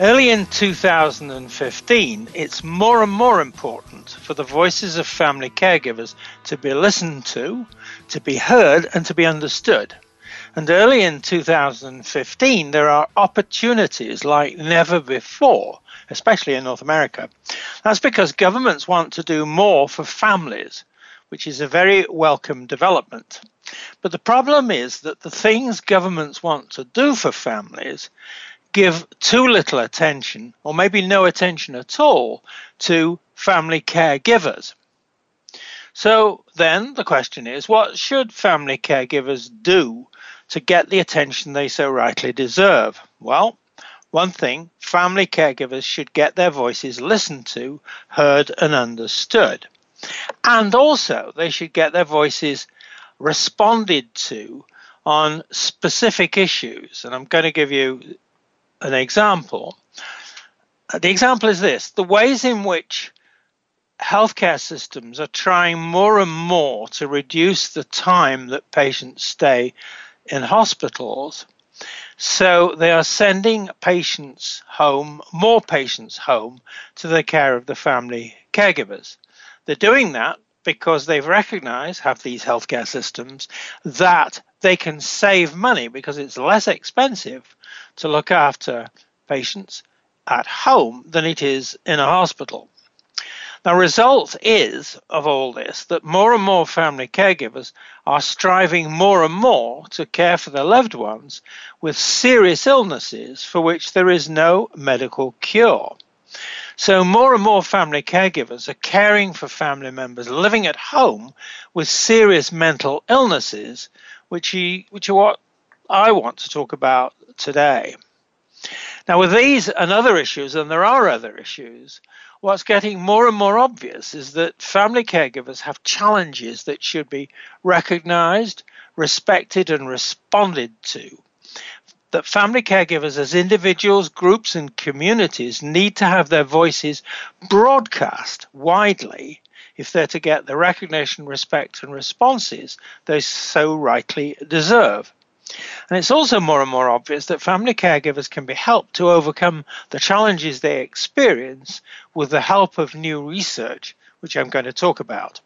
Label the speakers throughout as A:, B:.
A: Early in 2015, it's more and more important for the voices of family caregivers to be listened to, to be heard, and to be understood. And early in 2015, there are opportunities like never before, especially in North America. That's because governments want to do more for families, which is a very welcome development. But the problem is that the things governments want to do for families give too little attention, or maybe no attention at all, to family caregivers. So then the question is what should family caregivers do to get the attention they so rightly deserve? Well, one thing family caregivers should get their voices listened to, heard, and understood. And also, they should get their voices responded to on specific issues. And I'm going to give you an example. The example is this the ways in which healthcare systems are trying more and more to reduce the time that patients stay in hospitals. So they are sending patients home, more patients home, to the care of the family caregivers. They're doing that because they've recognized, have these healthcare systems, that they can save money because it's less expensive to look after patients at home than it is in a hospital. The result is of all this that more and more family caregivers are striving more and more to care for their loved ones with serious illnesses for which there is no medical cure. So, more and more family caregivers are caring for family members living at home with serious mental illnesses, which, he, which are what I want to talk about today. Now, with these and other issues, and there are other issues, what's getting more and more obvious is that family caregivers have challenges that should be recognized, respected, and responded to. That family caregivers, as individuals, groups, and communities, need to have their voices broadcast widely if they're to get the recognition, respect, and responses they so rightly deserve. And it's also more and more obvious that family caregivers can be helped to overcome the challenges they experience with the help of new research, which I'm going to talk about.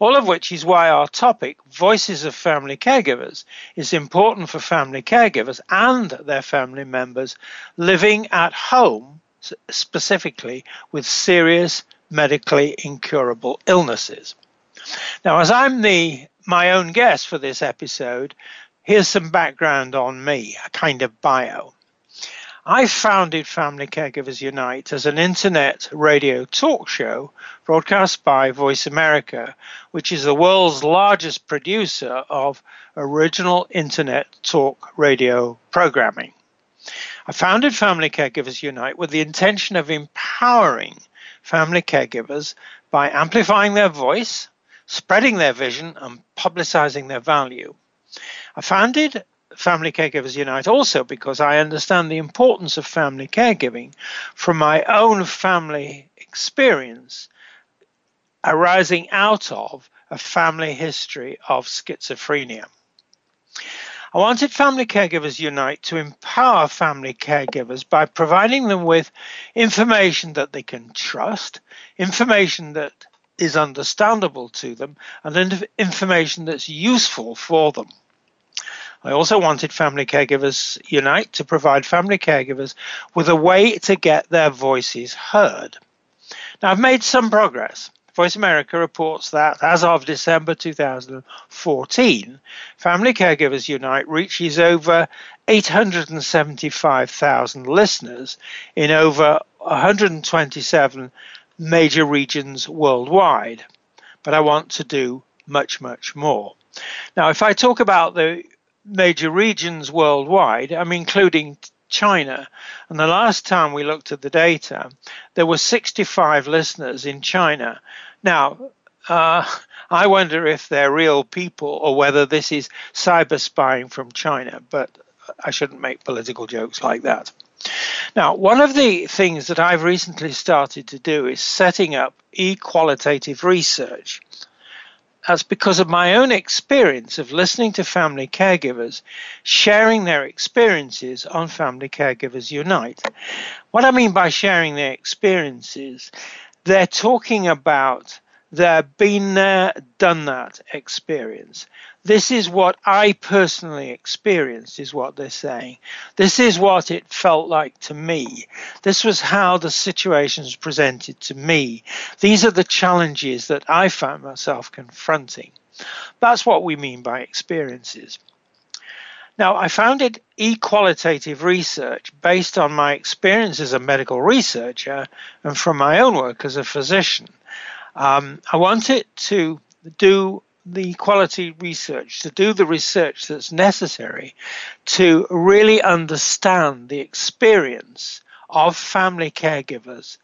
A: All of which is why our topic, Voices of Family Caregivers, is important for family caregivers and their family members living at home, specifically with serious medically incurable illnesses. Now, as I'm the my own guest for this episode, Here's some background on me, a kind of bio. I founded Family Caregivers Unite as an internet radio talk show broadcast by Voice America, which is the world's largest producer of original internet talk radio programming. I founded Family Caregivers Unite with the intention of empowering family caregivers by amplifying their voice, spreading their vision, and publicizing their value. I founded Family Caregivers Unite also because I understand the importance of family caregiving from my own family experience arising out of a family history of schizophrenia. I wanted Family Caregivers Unite to empower family caregivers by providing them with information that they can trust, information that is understandable to them, and information that's useful for them. I also wanted Family Caregivers Unite to provide family caregivers with a way to get their voices heard. Now, I've made some progress. Voice America reports that as of December 2014, Family Caregivers Unite reaches over 875,000 listeners in over 127 major regions worldwide. But I want to do much, much more. Now, if I talk about the major regions worldwide, I'm including China. And the last time we looked at the data, there were 65 listeners in China. Now, uh, I wonder if they're real people or whether this is cyber spying from China, but I shouldn't make political jokes like that. Now, one of the things that I've recently started to do is setting up e qualitative research. That's because of my own experience of listening to family caregivers sharing their experiences on Family Caregivers Unite. What I mean by sharing their experiences, they're talking about their been there, done that experience. This is what I personally experienced, is what they're saying. This is what it felt like to me. This was how the situations presented to me. These are the challenges that I found myself confronting. That's what we mean by experiences. Now, I founded eQualitative research based on my experience as a medical researcher and from my own work as a physician. Um, I wanted to do the quality research, to do the research that's necessary to really understand the experience of family caregivers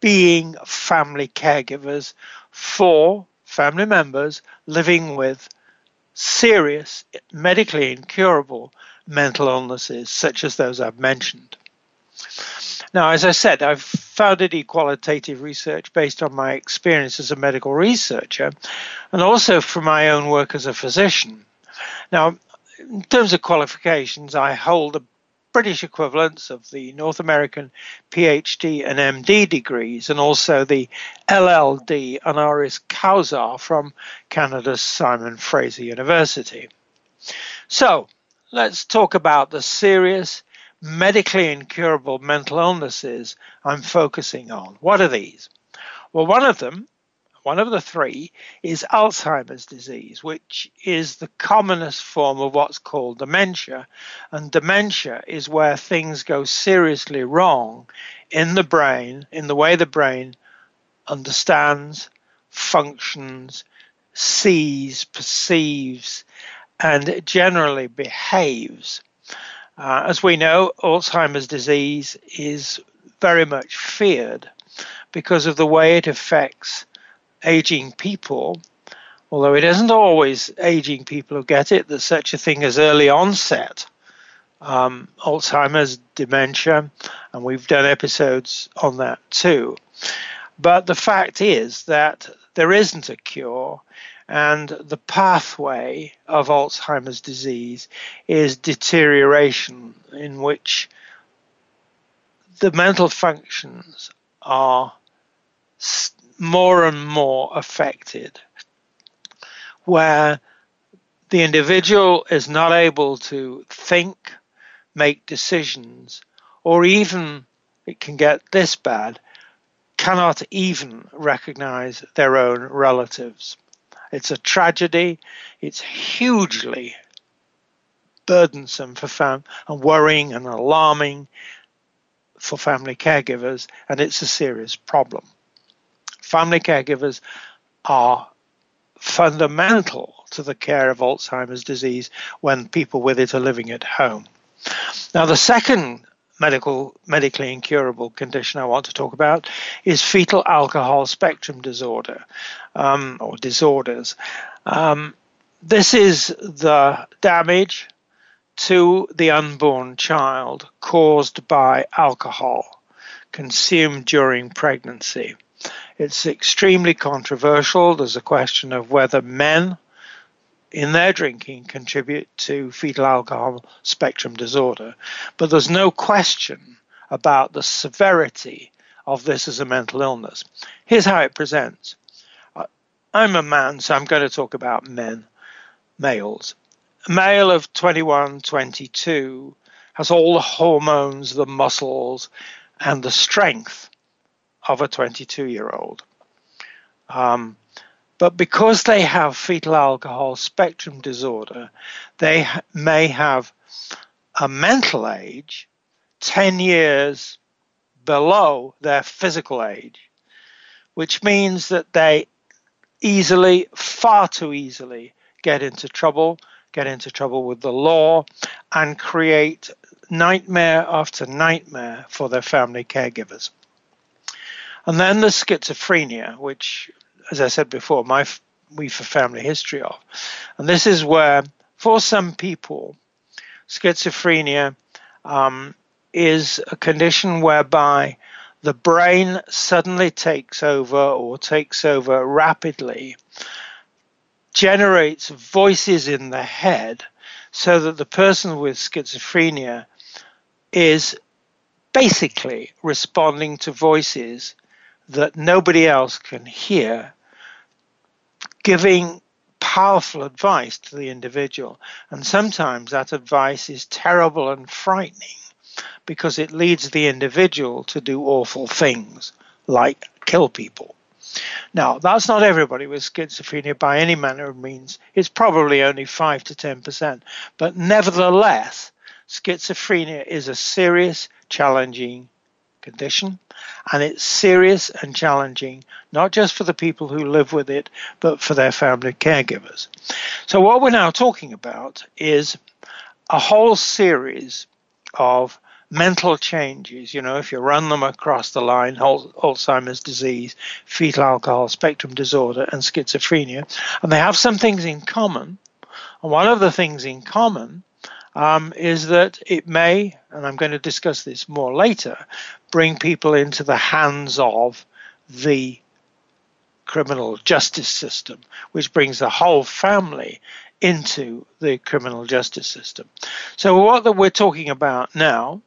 A: being family caregivers for family members living with serious, medically incurable mental illnesses, such as those I've mentioned. Now, as I said, I've founded eQualitative research based on my experience as a medical researcher and also from my own work as a physician. Now, in terms of qualifications, I hold the British equivalents of the North American PhD and MD degrees, and also the LLD honoris causa from Canada's Simon Fraser University. So, let's talk about the serious medically incurable mental illnesses I'm focusing on. What are these? Well, one of them, one of the three, is Alzheimer's disease, which is the commonest form of what's called dementia. And dementia is where things go seriously wrong in the brain, in the way the brain understands, functions, sees, perceives, and generally behaves. Uh, as we know, Alzheimer's disease is very much feared because of the way it affects aging people. Although it isn't always aging people who get it, there's such a thing as early onset um, Alzheimer's, dementia, and we've done episodes on that too. But the fact is that there isn't a cure, and the pathway of Alzheimer's disease is deterioration, in which the mental functions are more and more affected, where the individual is not able to think, make decisions, or even it can get this bad, cannot even recognize their own relatives. It's a tragedy. It's hugely burdensome for fam and worrying and alarming for family caregivers, and it's a serious problem. Family caregivers are fundamental to the care of Alzheimer's disease when people with it are living at home. Now, the second medical, medically incurable condition I want to talk about is fetal alcohol spectrum disorder um, or disorders. Um, this is the damage to the unborn child caused by alcohol consumed during pregnancy. It's extremely controversial. There's a question of whether men in their drinking contribute to fetal alcohol spectrum disorder, but there's no question about the severity of this as a mental illness. Here's how it presents. I'm a man, so I'm going to talk about men, males. A male of 21, 22 has all the hormones, the muscles, and the strength of a 22 year old. Um, but because they have fetal alcohol spectrum disorder, they may have a mental age 10 years below their physical age, which means that they easily, far too easily, get into trouble, get into trouble with the law, and create nightmare after nightmare for their family caregivers. And then the schizophrenia, which, as I said before, my we've a family history of. And this is where, for some people, schizophrenia um, is a condition whereby the brain suddenly takes over or takes over rapidly, generates voices in the head so that the person with schizophrenia is basically responding to voices that nobody else can hear, giving powerful advice to the individual. And sometimes that advice is terrible and frightening because it leads the individual to do awful things like kill people. Now, that's not everybody with schizophrenia by any manner of means. It's probably only 5 to 10%. But nevertheless, schizophrenia is a serious, challenging condition, and it's serious and challenging, not just for the people who live with it, but for their family caregivers. So, what we're now talking about is a whole series of mental changes. You know, if you run them across the line, Alzheimer's disease, fetal alcohol spectrum disorder, and schizophrenia, and they have some things in common. And one of the things in common um, is that it may, and I'm going to discuss this more later, bring people into the hands of the criminal justice system, which brings the whole family into the criminal justice system. So, what we're talking about now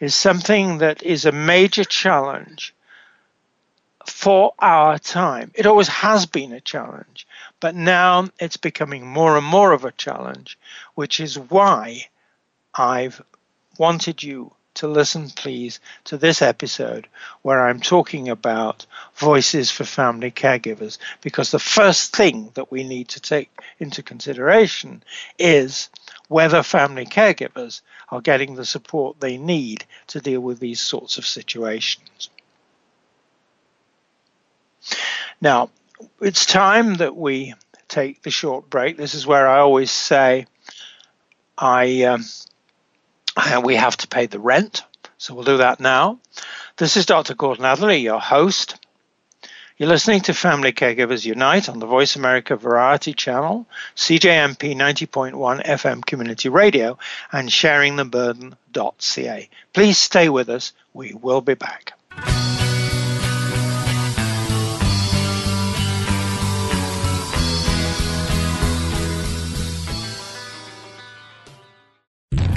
A: is something that is a major challenge for our time. It always has been a challenge, but now it's becoming more and more of a challenge, which is why I've wanted you to listen, please, to this episode where I'm talking about voices for family caregivers. Because the first thing that we need to take into consideration is whether family caregivers are getting the support they need to deal with these sorts of situations. Now, it's time that we take the short break. This is where I always say I um, we have to pay the rent, so we'll do that now. This is Dr. Gordon Atherley, your host. You're listening to Family Caregivers Unite on the Voice America Variety Channel, CJMP 90.1 FM Community Radio, and sharingtheburden.ca. Please stay with us. We will be back.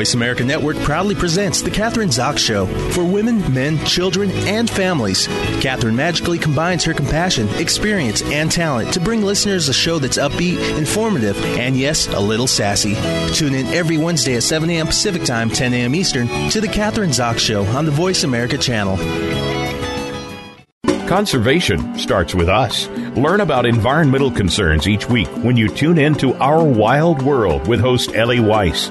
B: Voice America Network proudly presents The Kathryn Zox Show for women, men, children, and families. Kathryn magically combines her compassion, experience, and talent to bring listeners a show that's upbeat, informative, and yes, a little sassy. Tune in every Wednesday at 7 a.m. Pacific Time, 10 a.m. Eastern to The Kathryn Zox Show on the Voice America channel.
C: Conservation starts with us. Learn about environmental concerns each week when you tune in to Our Wild World with host Ellie Weiss.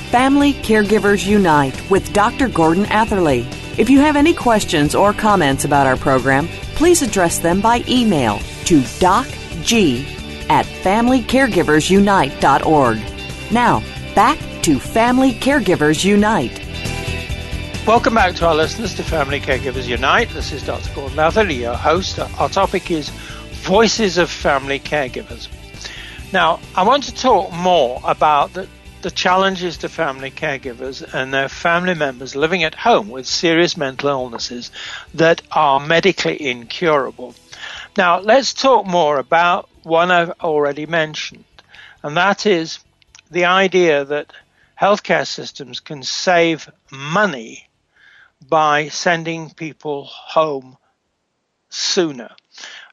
D: Family Caregivers Unite with Dr. Gordon Atherley. If you have any questions or comments about our program, please address them by email to docg at familycaregiversunite.org. Now, back to Family Caregivers Unite.
A: Welcome back to our listeners to Family Caregivers Unite. This is Dr. Gordon Atherley, your host. Our topic is Voices of Family Caregivers. Now, I want to talk more about the the challenges to family caregivers and their family members living at home with serious mental illnesses that are medically incurable. Now, let's talk more about one I've already mentioned, and that is the idea that healthcare systems can save money by sending people home sooner.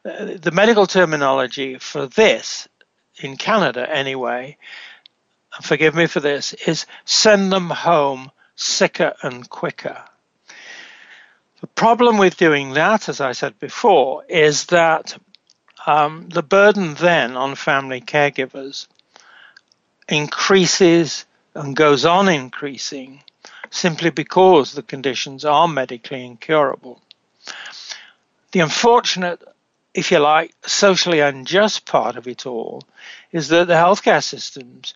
A: Uh, the medical terminology for this, in Canada anyway, forgive me for this, is send them home sicker and quicker. The problem with doing that, as I said before, is that um, the burden then on family caregivers increases and goes on increasing simply because the conditions are medically incurable. The unfortunate, if you like, socially unjust part of it all is that the healthcare systems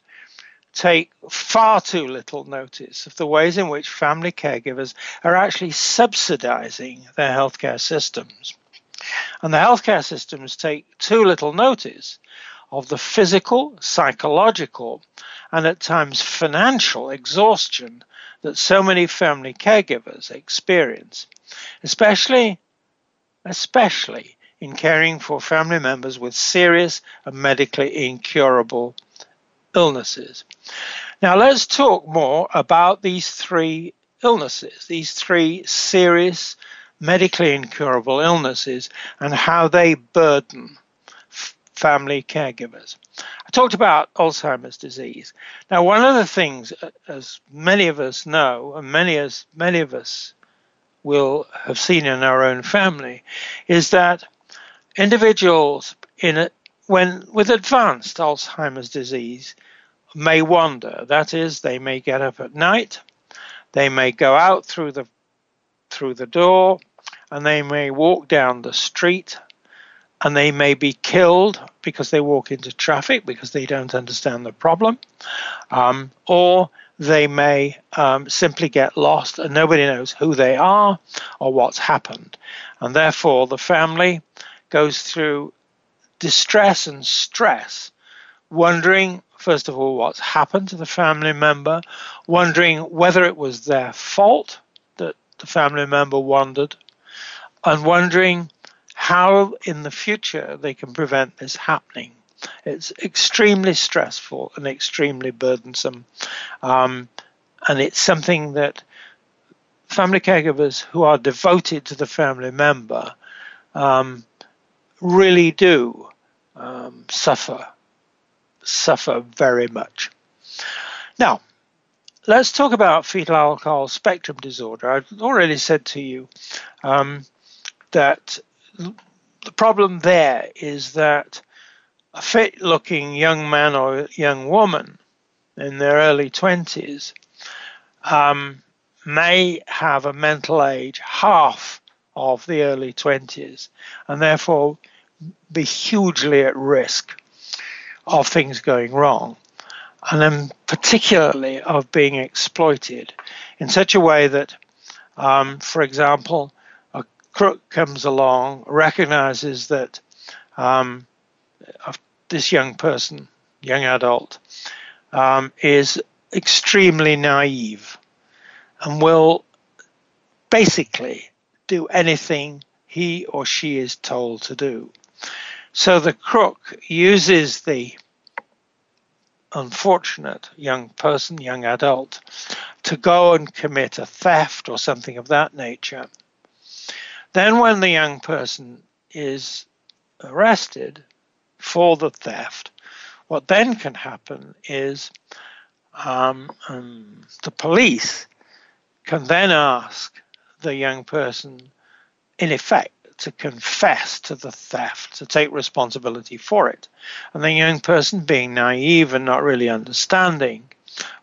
A: take far too little notice of the ways in which family caregivers are actually subsidizing their healthcare systems. And the healthcare systems take too little notice of the physical, psychological, and at times financial exhaustion that so many family caregivers experience, especially especially in caring for family members with serious and medically incurable illnesses. Now, let's talk more about these three illnesses, these three serious medically incurable illnesses, and how they burden family caregivers. I talked about Alzheimer's disease. Now, one of the things, uh, as many of us know, and many as many of us will have seen in our own family, is that individuals in a, when with advanced Alzheimer's disease may wander. That is, they may get up at night, they may go out through the through the door, and they may walk down the street, and they may be killed because they walk into traffic because they don't understand the problem, um, or they may um, simply get lost and nobody knows who they are or what's happened, and therefore the family goes through distress and stress, wondering first of all, what's happened to the family member, wondering whether it was their fault that the family member wandered, and wondering how in the future they can prevent this happening. It's extremely stressful and extremely burdensome. Um, and it's something that family caregivers who are devoted to the family member um, really do um, suffer suffer very much. Now, let's talk about fetal alcohol spectrum disorder. I've already said to you um, that the problem there is that a fit looking young man or young woman in their early 20s um, may have a mental age half of the early 20s and therefore be hugely at risk of things going wrong and then particularly of being exploited in such a way that, um, for example, a crook comes along, recognizes that um, this young person, young adult, um, is extremely naive and will basically do anything he or she is told to do. So the crook uses the unfortunate young person, young adult, to go and commit a theft or something of that nature. Then, when the young person is arrested for the theft, what then can happen is um, um, the police can then ask the young person, in effect, to confess to the theft, to take responsibility for it. And the young person, being naive and not really understanding,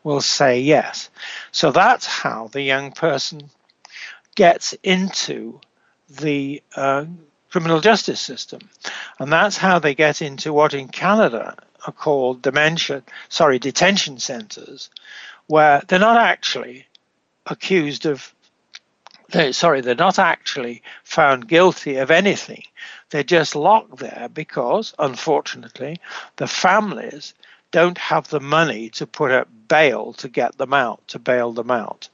A: will say yes. So that's how the young person gets into the uh, criminal justice system. And that's how they get into what in Canada are called dementia, sorry, detention centers, where they're not actually accused of they, sorry, they're not actually found guilty of anything. They're just locked there because, unfortunately, the families don't have the money to put up bail to get them out, to bail them out.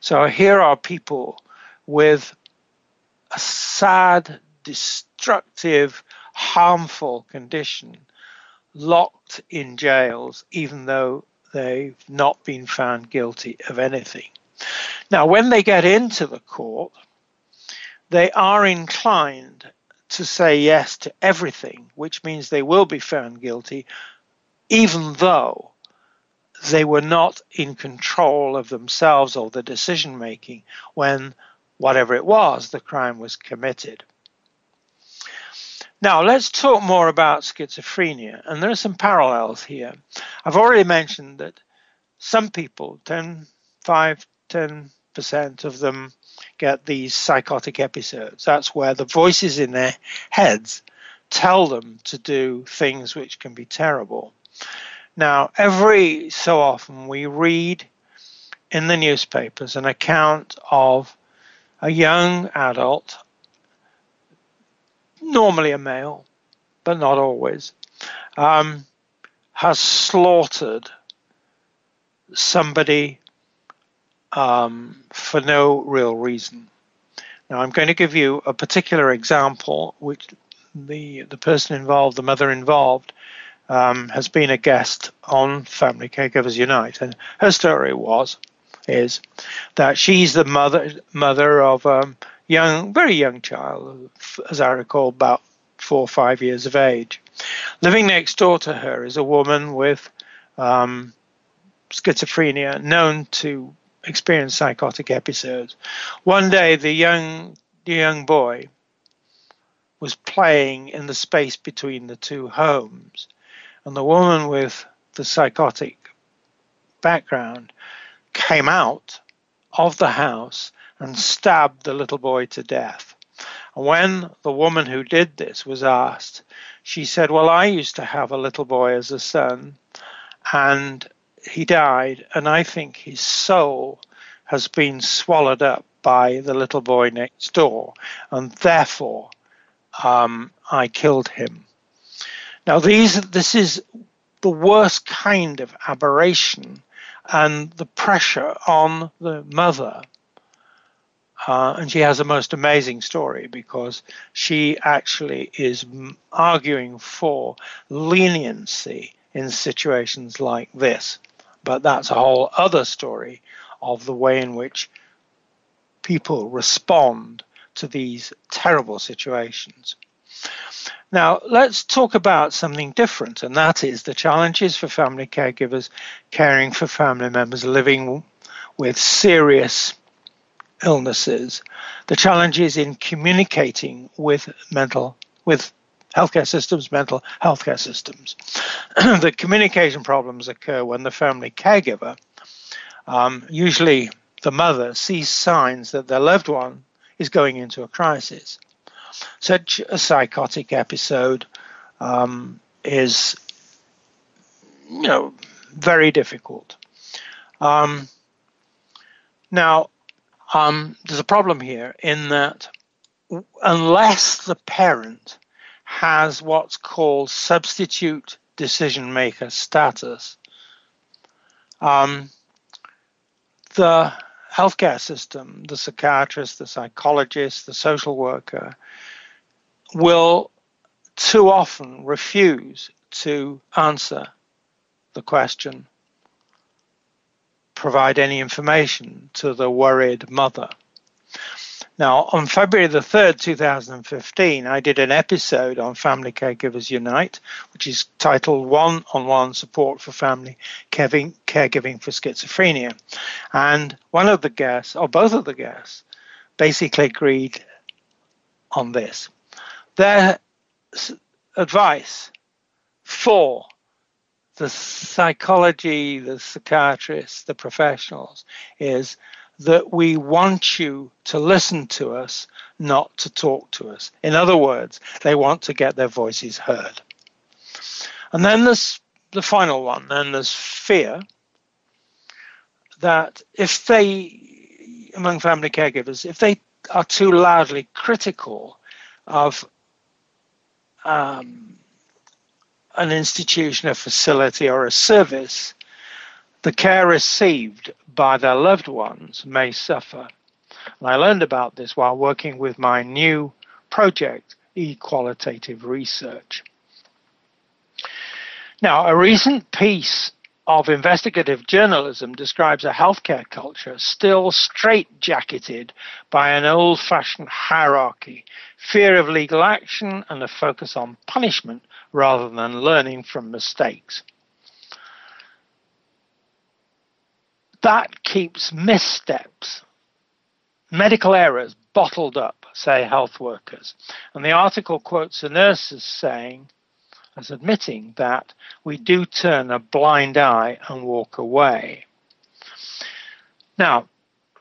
A: So here are people with a sad, destructive, harmful condition locked in jails, even though they've not been found guilty of anything. Now, when they get into the court, they are inclined to say yes to everything, which means they will be found guilty, even though they were not in control of themselves or the decision making when, whatever it was, the crime was committed. Now, let's talk more about schizophrenia, and there are some parallels here. I've already mentioned that some people, 10, 5, 10% of them get these psychotic episodes. That's where the voices in their heads tell them to do things which can be terrible. Now, every so often we read in the newspapers an account of a young adult, normally a male, but not always, um, has slaughtered somebody um, for no real reason. Now, I'm going to give you a particular example, which the the person involved, the mother involved, um, has been a guest on Family Caregivers Unite, and her story was is that she's the mother mother of a young, very young child, as I recall, about four or five years of age. Living next door to her is a woman with um, schizophrenia, known to experienced psychotic episodes. One day, the young the young boy was playing in the space between the two homes, and the woman with the psychotic background came out of the house and stabbed the little boy to death. And when the woman who did this was asked, she said, Well, I used to have a little boy as a son, and he died, and I think his soul has been swallowed up by the little boy next door, and therefore um, I killed him. Now, these this is the worst kind of aberration, and the pressure on the mother. Uh, and she has a most amazing story because she actually is arguing for leniency in situations like this. But that's a whole other story of the way in which people respond to these terrible situations. Now, let's talk about something different, and that is the challenges for family caregivers caring for family members living with serious illnesses, the challenges in communicating with mental with healthcare systems, mental healthcare systems. the communication problems occur when the family caregiver, um, usually the mother, sees signs that their loved one is going into a crisis. Such a psychotic episode um, is, you know, very difficult. Um, now, um, there's a problem here in that unless the parent has what's called substitute decision maker status, um, the healthcare system, the psychiatrist, the psychologist, the social worker will too often refuse to answer the question, provide any information to the worried mother. Now, on February the 3rd, 2015, I did an episode on Family Caregivers Unite, which is titled One on One Support for Family Caregiving for Schizophrenia. And one of the guests, or both of the guests, basically agreed on this. Their advice for the psychology, the psychiatrists, the professionals is that we want you to listen to us, not to talk to us. In other words, they want to get their voices heard. And then there's the final one, then there's fear that if they, among family caregivers, if they are too loudly critical of um, an institution, a facility, or a service, the care received by their loved ones may suffer. And I learned about this while working with my new project, eQualitative Research. Now, a recent piece of investigative journalism describes a healthcare culture still straitjacketed by an old fashioned hierarchy, fear of legal action, and a focus on punishment rather than learning from mistakes. That keeps missteps, medical errors bottled up, say health workers. And the article quotes a nurse as saying, as admitting that we do turn a blind eye and walk away. Now,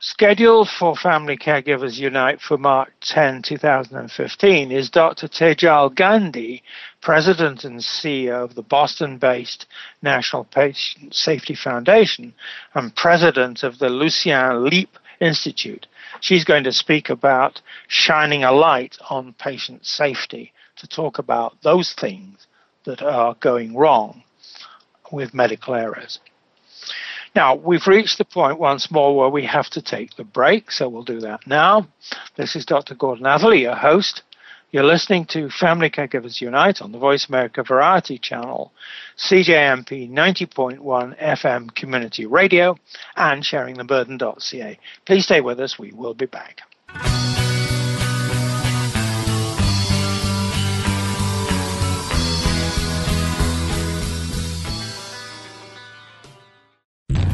A: scheduled for Family Caregivers Unite for March 10, 2015 is Dr. Tejal Gandhi, President and CEO of the Boston based National Patient Safety Foundation and President of the Lucian Leape Institute. She's going to speak about shining a light on patient safety to talk about those things that are going wrong with medical errors. Now, we've reached the point once more where we have to take the break, so we'll do that now. This is Dr. Gordon Atherley, your host. You're listening to Family Caregivers Unite on the Voice America Variety Channel, CJMP 90.1 FM Community Radio, and sharingtheburden.ca. Please stay with us. We will be back.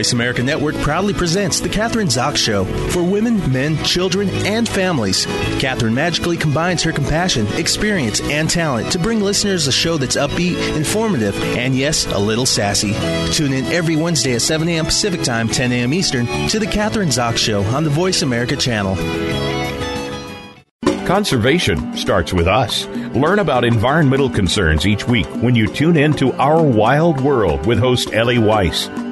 B: Voice America Network proudly presents The Kathryn Zox Show for women, men, children, and families. Kathryn magically combines her compassion, experience, and talent to bring listeners a show that's upbeat, informative, and yes, a little sassy. Tune in every Wednesday at 7 a.m. Pacific Time, 10 a.m. Eastern to The Kathryn Zox Show on the Voice America channel.
C: Conservation starts with us. Learn about environmental concerns each week when you tune in to Our Wild World with host Ellie Weiss.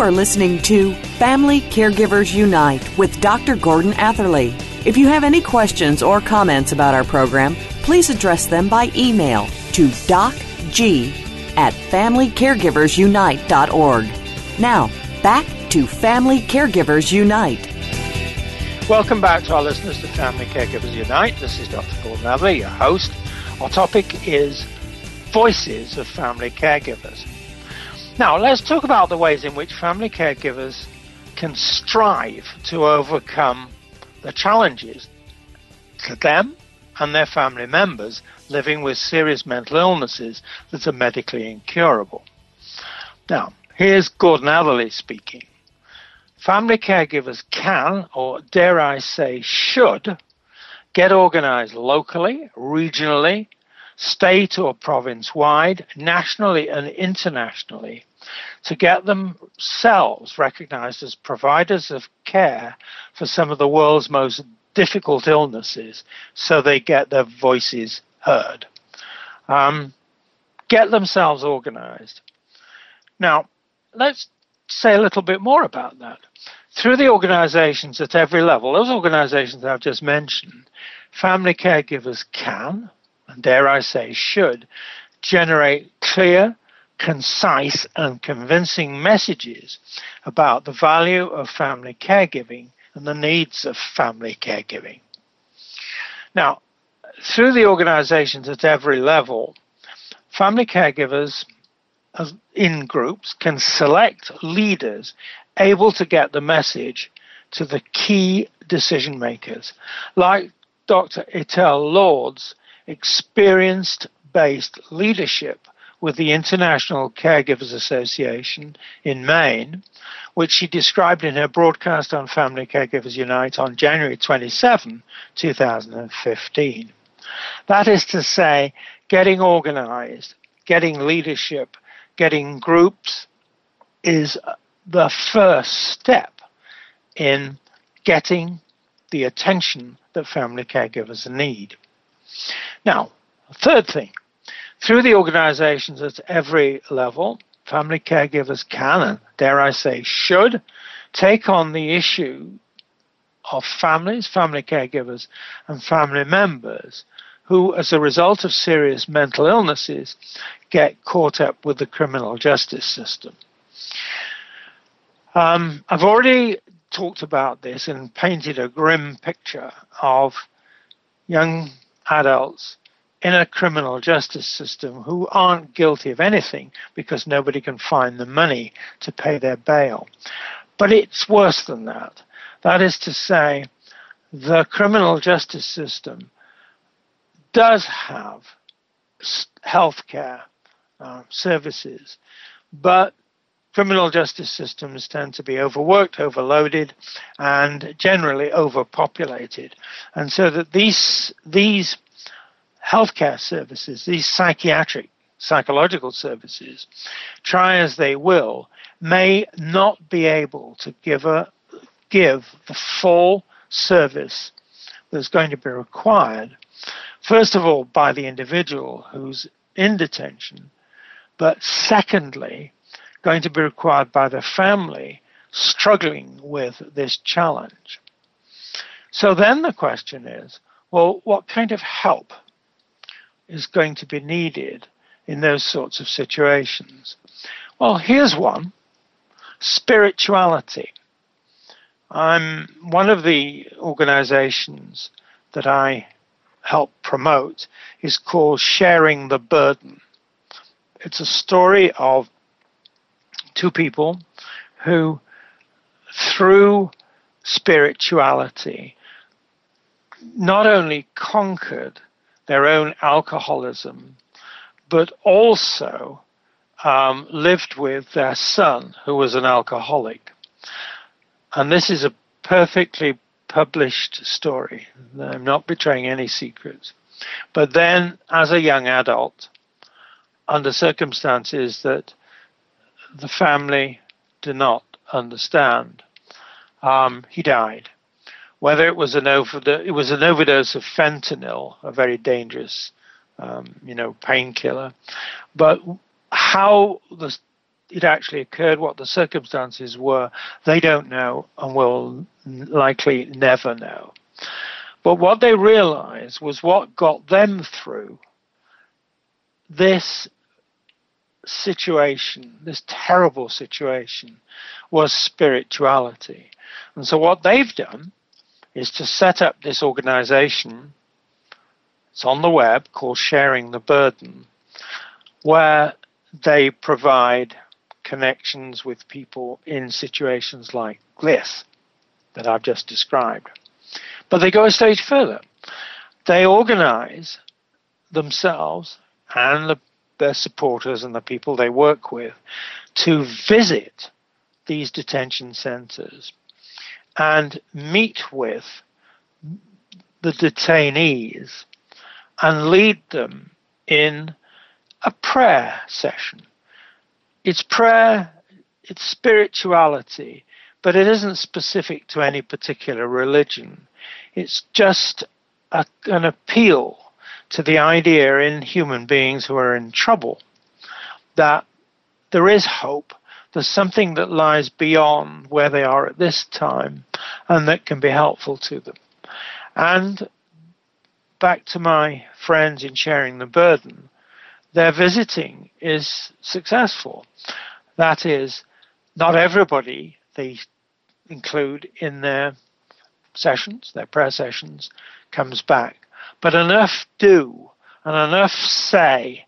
D: You are listening to Family Caregivers Unite with Dr. Gordon Atherley. If you have any questions or comments about our program, please address them by email to docg at familycaregiversunite.org. Now, back to Family Caregivers Unite.
A: Welcome back to our listeners to Family Caregivers Unite. This is Dr. Gordon Atherley, your host. Our topic is Voices of Family Caregivers. Now, let's talk about the ways in which family caregivers can strive to overcome the challenges to them and their family members living with serious mental illnesses that are medically incurable. Now, here's Gordon Atherley speaking. Family caregivers can, or dare I say, should, get organized locally, regionally, state or province wide, nationally and internationally to get themselves recognized as providers of care for some of the world's most difficult illnesses so they get their voices heard. Um, get themselves organized. Now, let's say a little bit more about that. Through the organizations at every level, those organizations I've just mentioned, family caregivers can, and dare I say should, generate clear, concise and convincing messages about the value of family caregiving and the needs of family caregiving. Now, through the organizations at every level, family caregivers in groups can select leaders able to get the message to the key decision makers, like Dr. Ethel Lord's experienced based leadership with the International Caregivers Association in Maine, which she described in her broadcast on Family Caregivers Unite on January 27, 2015. That is to say, getting organized, getting leadership, getting groups is the first step in getting the attention that family caregivers need. Now, third thing, through the organizations at every level, family caregivers can, and dare I say, should take on the issue of families, family caregivers, and family members who, as a result of serious mental illnesses, get caught up with the criminal justice system. Um, I've already talked about this and painted a grim picture of young adults in a criminal justice system who aren't guilty of anything because nobody can find the money to pay their bail. But it's worse than that. That is to say, the criminal justice system does have healthcare uh, services, but criminal justice systems tend to be overworked, overloaded, and generally overpopulated. And so that these these healthcare services, these psychiatric, psychological services, try as they will, may not be able to give, a, give the full service that's going to be required, first of all, by the individual who's in detention, but secondly, going to be required by the family struggling with this challenge. So then the question is well, what kind of help is going to be needed in those sorts of situations? Well, here's one spirituality. I'm one of the organizations that I help promote is called Sharing the Burden. It's a story of two people who, through spirituality, not only conquered their own alcoholism, but also um, lived with their son, who was an alcoholic. And this is a perfectly published story. I'm not betraying any secrets. But then, as a young adult, under circumstances that the family did not understand, um, he died. Whether it was an overdose, it was an overdose of fentanyl, a very dangerous, um, you know, painkiller. But how the it actually occurred, what the circumstances were, they don't know and will likely never know. But what they realized was what got them through this situation, this terrible situation, was spirituality. And so what they've done is to set up this organization. It's on the web called Sharing the Burden, where they provide connections with people in situations like this that I've just described. But they go a stage further. They organize themselves and the, their supporters and the people they work with to visit these detention centers and meet with the detainees and lead them in a prayer session it's prayer, it's spirituality, but it isn't specific to any particular religion. It's just a, an appeal to the idea in human beings who are in trouble that there is hope. There's something that lies beyond where they are at this time and that can be helpful to them. And back to my friends in sharing the burden, their visiting is successful. That is, not everybody they include in their sessions, their prayer sessions, comes back, but enough do and enough say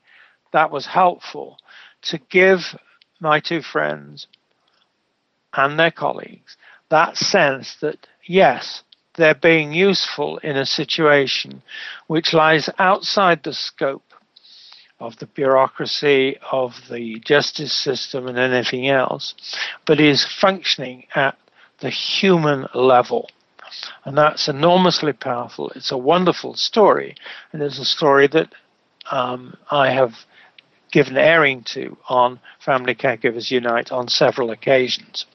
A: that was helpful to give my two friends and their colleagues that sense that yes, they're being useful in a situation which lies outside the scope of the bureaucracy, of the justice system, and anything else, but is functioning at the human level. And that's enormously powerful. It's a wonderful story, and it's a story that um, I have given airing to on Family Caregivers Unite on several occasions.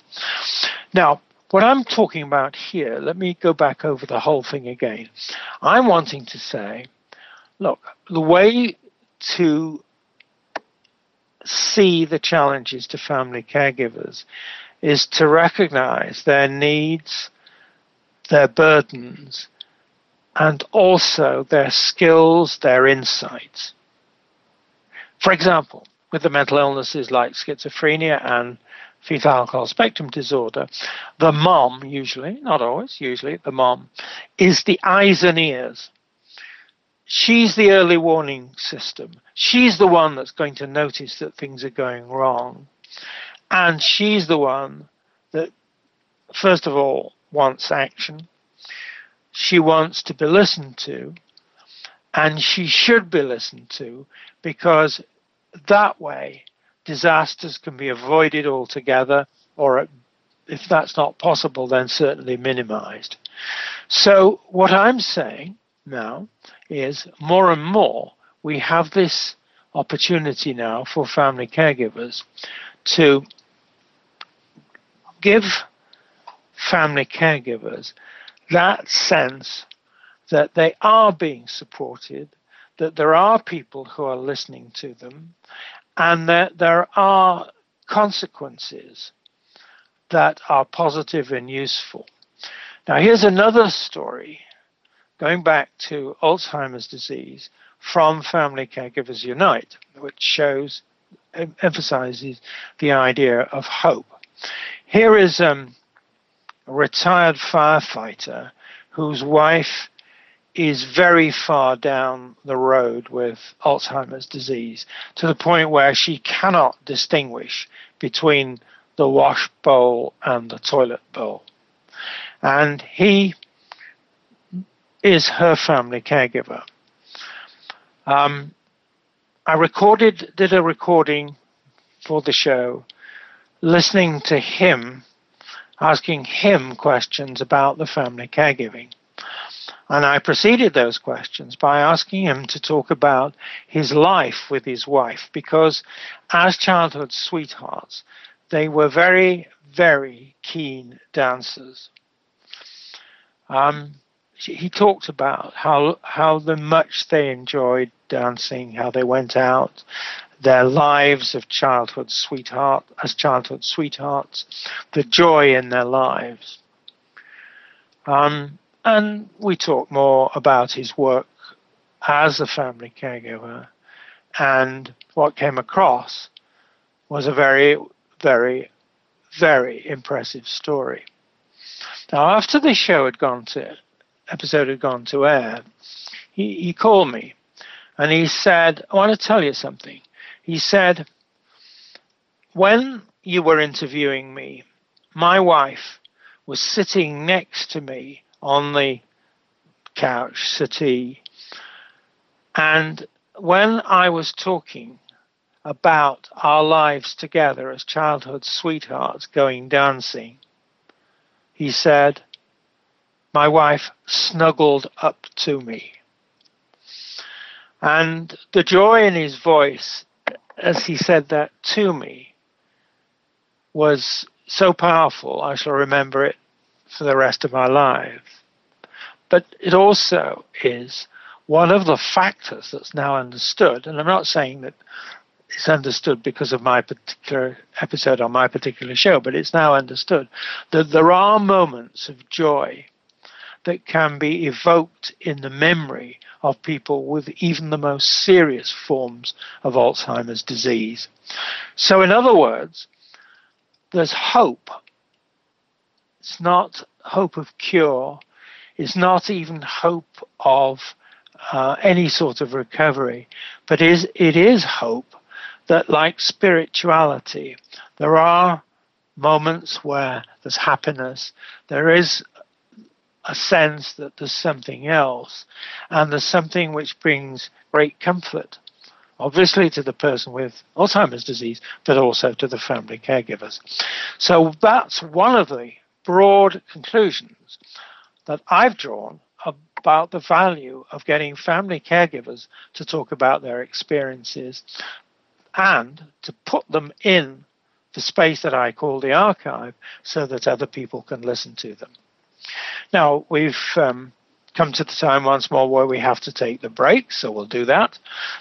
A: Now, what I'm talking about here, let me go back over the whole thing again. I'm wanting to say, look, the way to see the challenges to family caregivers is to recognize their needs, their burdens, and also their skills, their insights. For example, with the mental illnesses like schizophrenia and fetal alcohol spectrum disorder, the mom, usually, not always, usually, the mom, is the eyes and ears she's the early warning system. She's the one that's going to notice that things are going wrong. And she's the one that, first of all, wants action. She wants to be listened to. And she should be listened to because that way disasters can be avoided altogether, or if that's not possible, then certainly minimized. So, what I'm saying now is more and more we have this opportunity now for family caregivers to give family caregivers that sense that they are being supported, that there are people who are listening to them, and that there are consequences that are positive and useful. Now, here's another story going back to Alzheimer's disease from Family Caregivers Unite, which shows emphasizes the idea of hope. Here is um, a retired firefighter whose wife is very far down the road with Alzheimer's disease to the point where she cannot distinguish between the wash bowl and the toilet bowl. And he is her family caregiver. Um, I recorded, did a recording for the show, listening to him, asking him questions about the family caregiving. And I preceded those questions by asking him to talk about his life with his wife, because as childhood sweethearts, they were very, very keen dancers. Um, he talked about how how the much they enjoyed dancing, how they went out, their lives of childhood sweetheart as childhood sweethearts, the joy in their lives. Um, and we talked more about his work as a family caregiver, and what came across was a very, very, very impressive story. Now, after the show had gone to episode had gone to air, he, he called me and he said, I want to tell you something. He said, When you were interviewing me, my wife was sitting next to me on the couch, settee, and when I was talking about our lives together as childhood sweethearts going dancing, he said, my wife snuggled up to me. And the joy in his voice as he said that to me was so powerful, I shall remember it for the rest of my life. But it also is one of the factors that's now understood, and I'm not saying that it's understood because of my particular episode on my particular show, but it's now understood that there are moments of joy that can be evoked in the memory of people with even the most serious forms of Alzheimer's disease. So, in other words, there's hope. It's not hope of cure, it's not even hope of uh, any sort of recovery, but is, it is hope that, like spirituality, there are moments where there's happiness, there is a sense that there's something else, and there's something which brings great comfort, obviously to the person with Alzheimer's disease, but also to the family caregivers. So that's one of the broad conclusions that I've drawn about the value of getting family caregivers to talk about their experiences and to put them in the space that I call the archive so that other people can listen to them. Now, we've um, come to the time once more where we have to take the break, so we'll do that.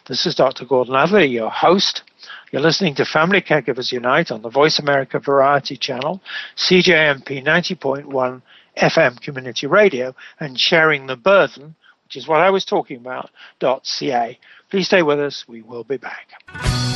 A: This is Dr. Gordon Atherley, your host. You're listening to Family Caregivers Unite on the Voice America Variety Channel, CJMP 90.1 FM Community Radio, and Sharing the Burden, which is what I was talking about, .ca. Please stay with us. We will be back.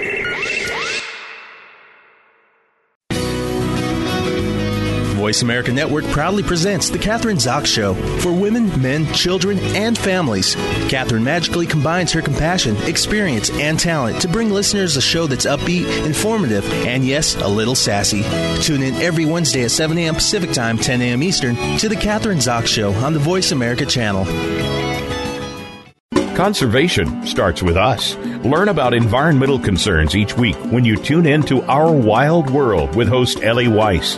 B: Voice America Network proudly presents The Kathryn Zox Show for women, men, children, and families. Kathryn magically combines her compassion, experience, and talent to bring listeners a show that's upbeat, informative, and yes, a little sassy. Tune in every Wednesday at 7 a.m. Pacific Time, 10 a.m. Eastern to The Kathryn Zox Show on the Voice America channel.
C: Conservation starts with us. Learn about environmental concerns each week when you tune in to Our Wild World with host Ellie Weiss.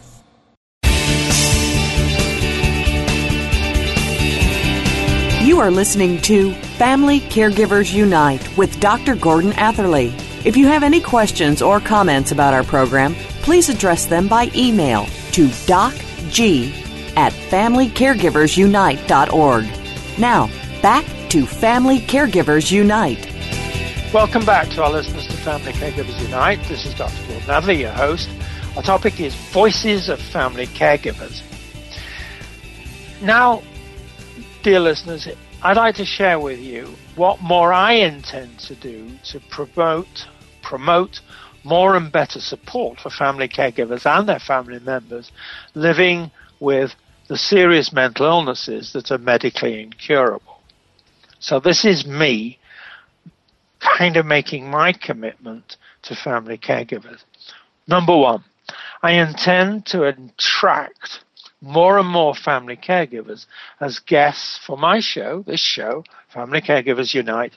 D: You are listening to Family Caregivers Unite with Dr. Gordon Atherley. If you have any questions or comments about our program, please address them by email to docg at familycaregiversunite.org. Now, back to Family Caregivers Unite.
A: Welcome back to our listeners to Family Caregivers Unite. This is Dr. Gordon Atherley, your host. Our topic is Voices of Family Caregivers. Now, dear listeners, I'd like to share with you what more I intend to do to promote promote more and better support for family caregivers and their family members living with the serious mental illnesses that are medically incurable. So this is me kind of making my commitment to family caregivers. Number one, I intend to attract more and more family caregivers as guests for my show, this show, Family Caregivers Unite,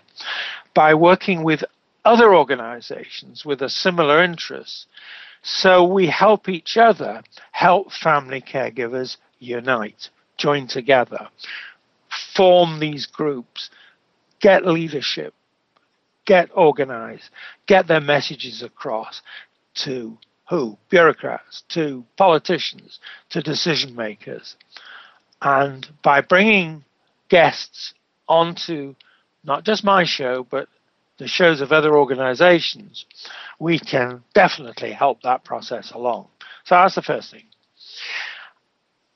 A: by working with other organizations with a similar interest. So we help each other help family caregivers unite, join together, form these groups, get leadership, get organized, get their messages across to who? Bureaucrats, to politicians, to decision makers. And by bringing guests onto not just my show, but the shows of other organizations, we can definitely help that process along. So that's the first thing.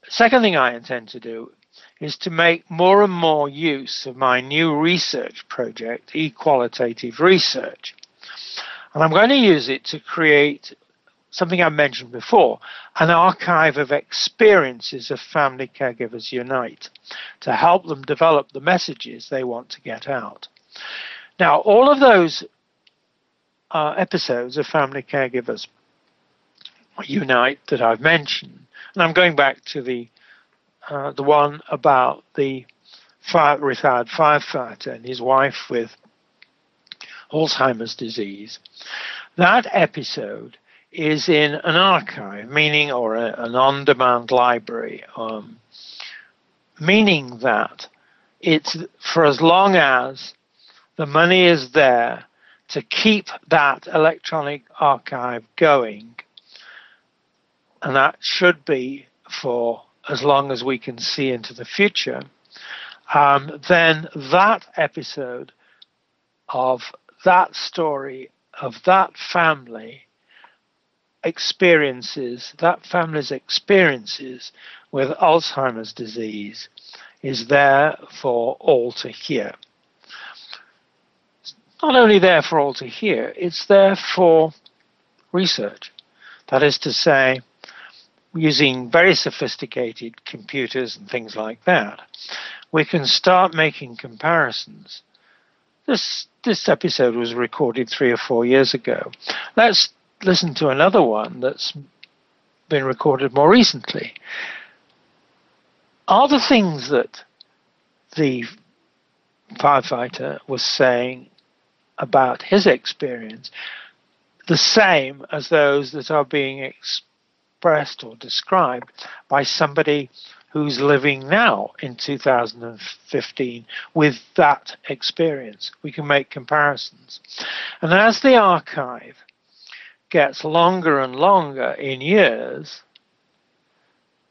A: Second thing I intend to do is to make more and more use of my new research project, eQualitative Research. And I'm going to use it to create something I mentioned before, an archive of experiences of family caregivers unite to help them develop the messages they want to get out. Now, all of those uh, episodes of family caregivers unite that I've mentioned, and I'm going back to the uh, the one about the fire, retired firefighter and his wife with Alzheimer's disease. That episode is in an archive, meaning, or a, an on demand library, um, meaning that it's for as long as the money is there to keep that electronic archive going, and that should be for as long as we can see into the future, um, then that episode of that story of that family experiences, that family's experiences with Alzheimer's disease is there for all to hear. It's not only there for all to hear, it's there for research. That is to say, using very sophisticated computers and things like that, we can start making comparisons. This this episode was recorded three or four years ago. Let's listen to another one that's been recorded more recently. Are the things that the firefighter was saying about his experience the same as those that are being expressed or described by somebody who's living now in 2015 with that experience. We can make comparisons. And as the archive gets longer and longer in years,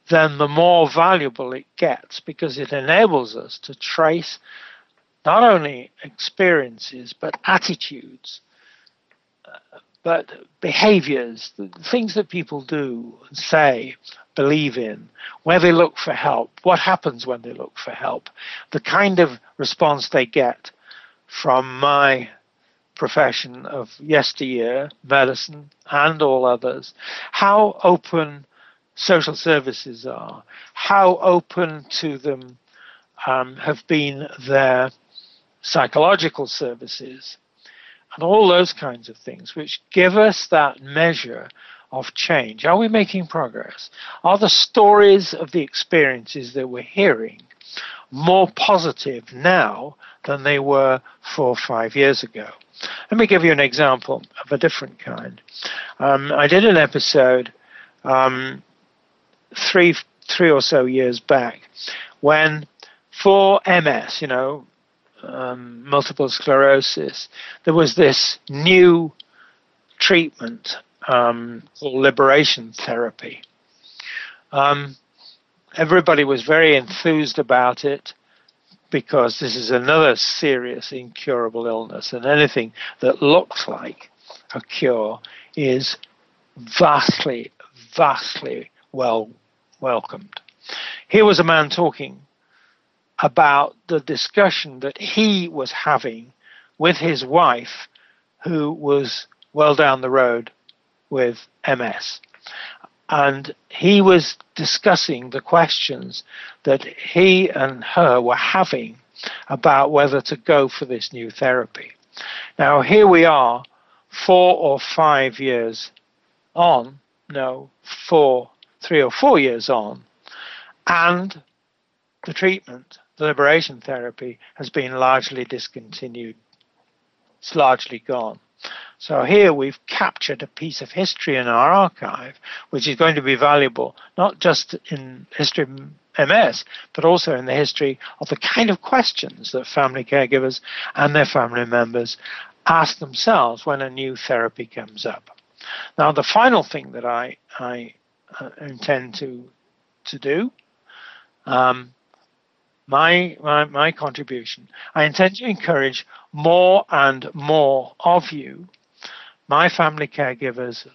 A: then the more valuable it gets because it enables us to trace not only experiences but attitudes, uh, but behaviors, the things that people do, say, believe in, where they look for help, what happens when they look for help, the kind of response they get from my profession of yesteryear, medicine, and all others, how open social services are, how open to them um, have been their psychological services, and all those kinds of things, which give us that measure of change. Are we making progress? Are the stories of the experiences that we're hearing more positive now than they were four or five years ago? Let me give you an example of a different kind. Um, I did an episode um, three three or so years back when for MS, you know, um, multiple sclerosis, there was this new treatment um, called liberation therapy. Um, everybody was very enthused about it because this is another serious incurable illness, and anything that looks like a cure is vastly, vastly well welcomed. Here was a man talking about the discussion that he was having with his wife, who was well down the road with MS. And he was discussing the questions that he and her were having about whether to go for this new therapy. Now, here we are, four or five years on, no, four, three or four years on, and the treatment, the liberation therapy, has been largely discontinued. It's largely gone. So here we've captured a piece of history in our archive, which is going to be valuable not just in history of MS, but also in the history of the kind of questions that family caregivers and their family members ask themselves when a new therapy comes up. Now, the final thing that I, I uh, intend to to do, um, my, my my contribution, I intend to encourage more and more of you my family caregivers,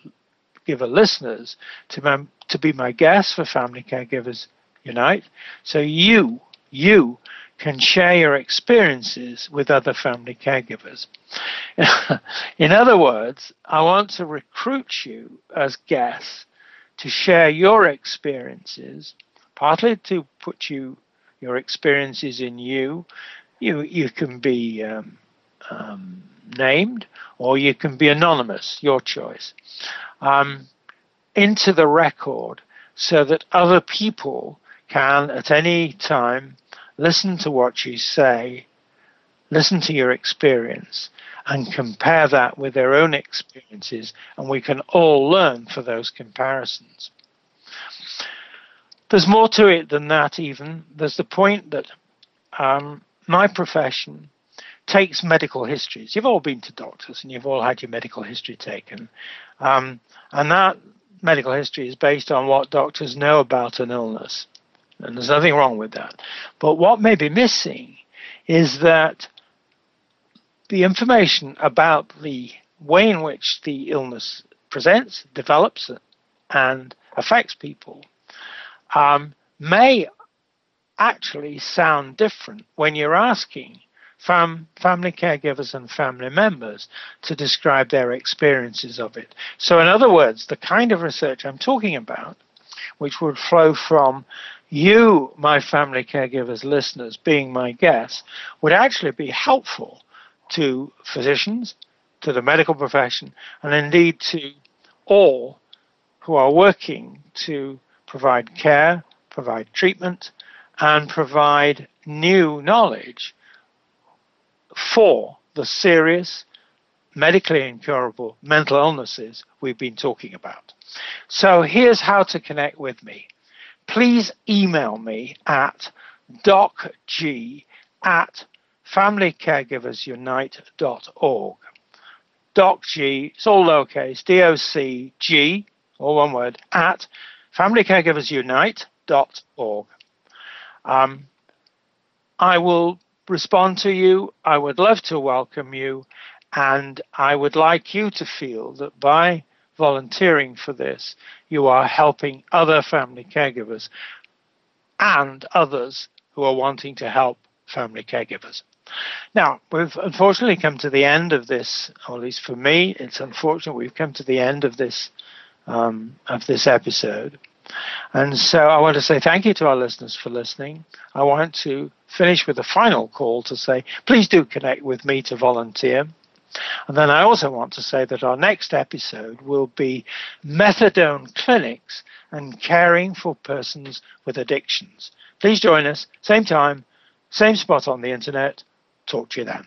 A: giver listeners, to, to be my guests for Family Caregivers Unite. So you, you can share your experiences with other family caregivers. In other words, I want to recruit you as guests to share your experiences, partly to put you your experiences in you. You you can be um, um, named or you can be anonymous, your choice, um, into the record so that other people can at any time listen to what you say, listen to your experience, and compare that with their own experiences, and we can all learn for those comparisons. There's more to it than that, even. There's the point that um, my profession takes medical histories. You've all been to doctors and you've all had your medical history taken. Um, and that medical history is based on what doctors know about an illness. And there's nothing wrong with that. But what may be missing is that the information about the way in which the illness presents, develops, and affects people um, may actually sound different when you're asking fam- family caregivers and family members to describe their experiences of it. So, in other words, the kind of research I'm talking about, which would flow from you, my family caregivers, listeners, being my guests, would actually be helpful to physicians, to the medical profession, and indeed to all who are working to provide care, provide treatment, and provide new knowledge for the serious medically incurable mental illnesses we've been talking about. So here's how to connect with me. Please email me at docg at familycaregiversunite.org. DocG, it's all lowercase, D-O-C-G, all one word, at familycaregiversunite.org. Um, I will respond to you. I would love to welcome you. And I would like you to feel that by volunteering for this, you are helping other family caregivers and others who are wanting to help family caregivers. Now, we've unfortunately come to the end of this, or at least for me, it's unfortunate we've come to the end of this um, of this episode. And so I want to say thank you to our listeners for listening. I want to finish with a final call to say please do connect with me to volunteer. And then I also want to say that our next episode will be methadone clinics and caring for persons with addictions. Please join us, same time, same spot on the internet. Talk to you then.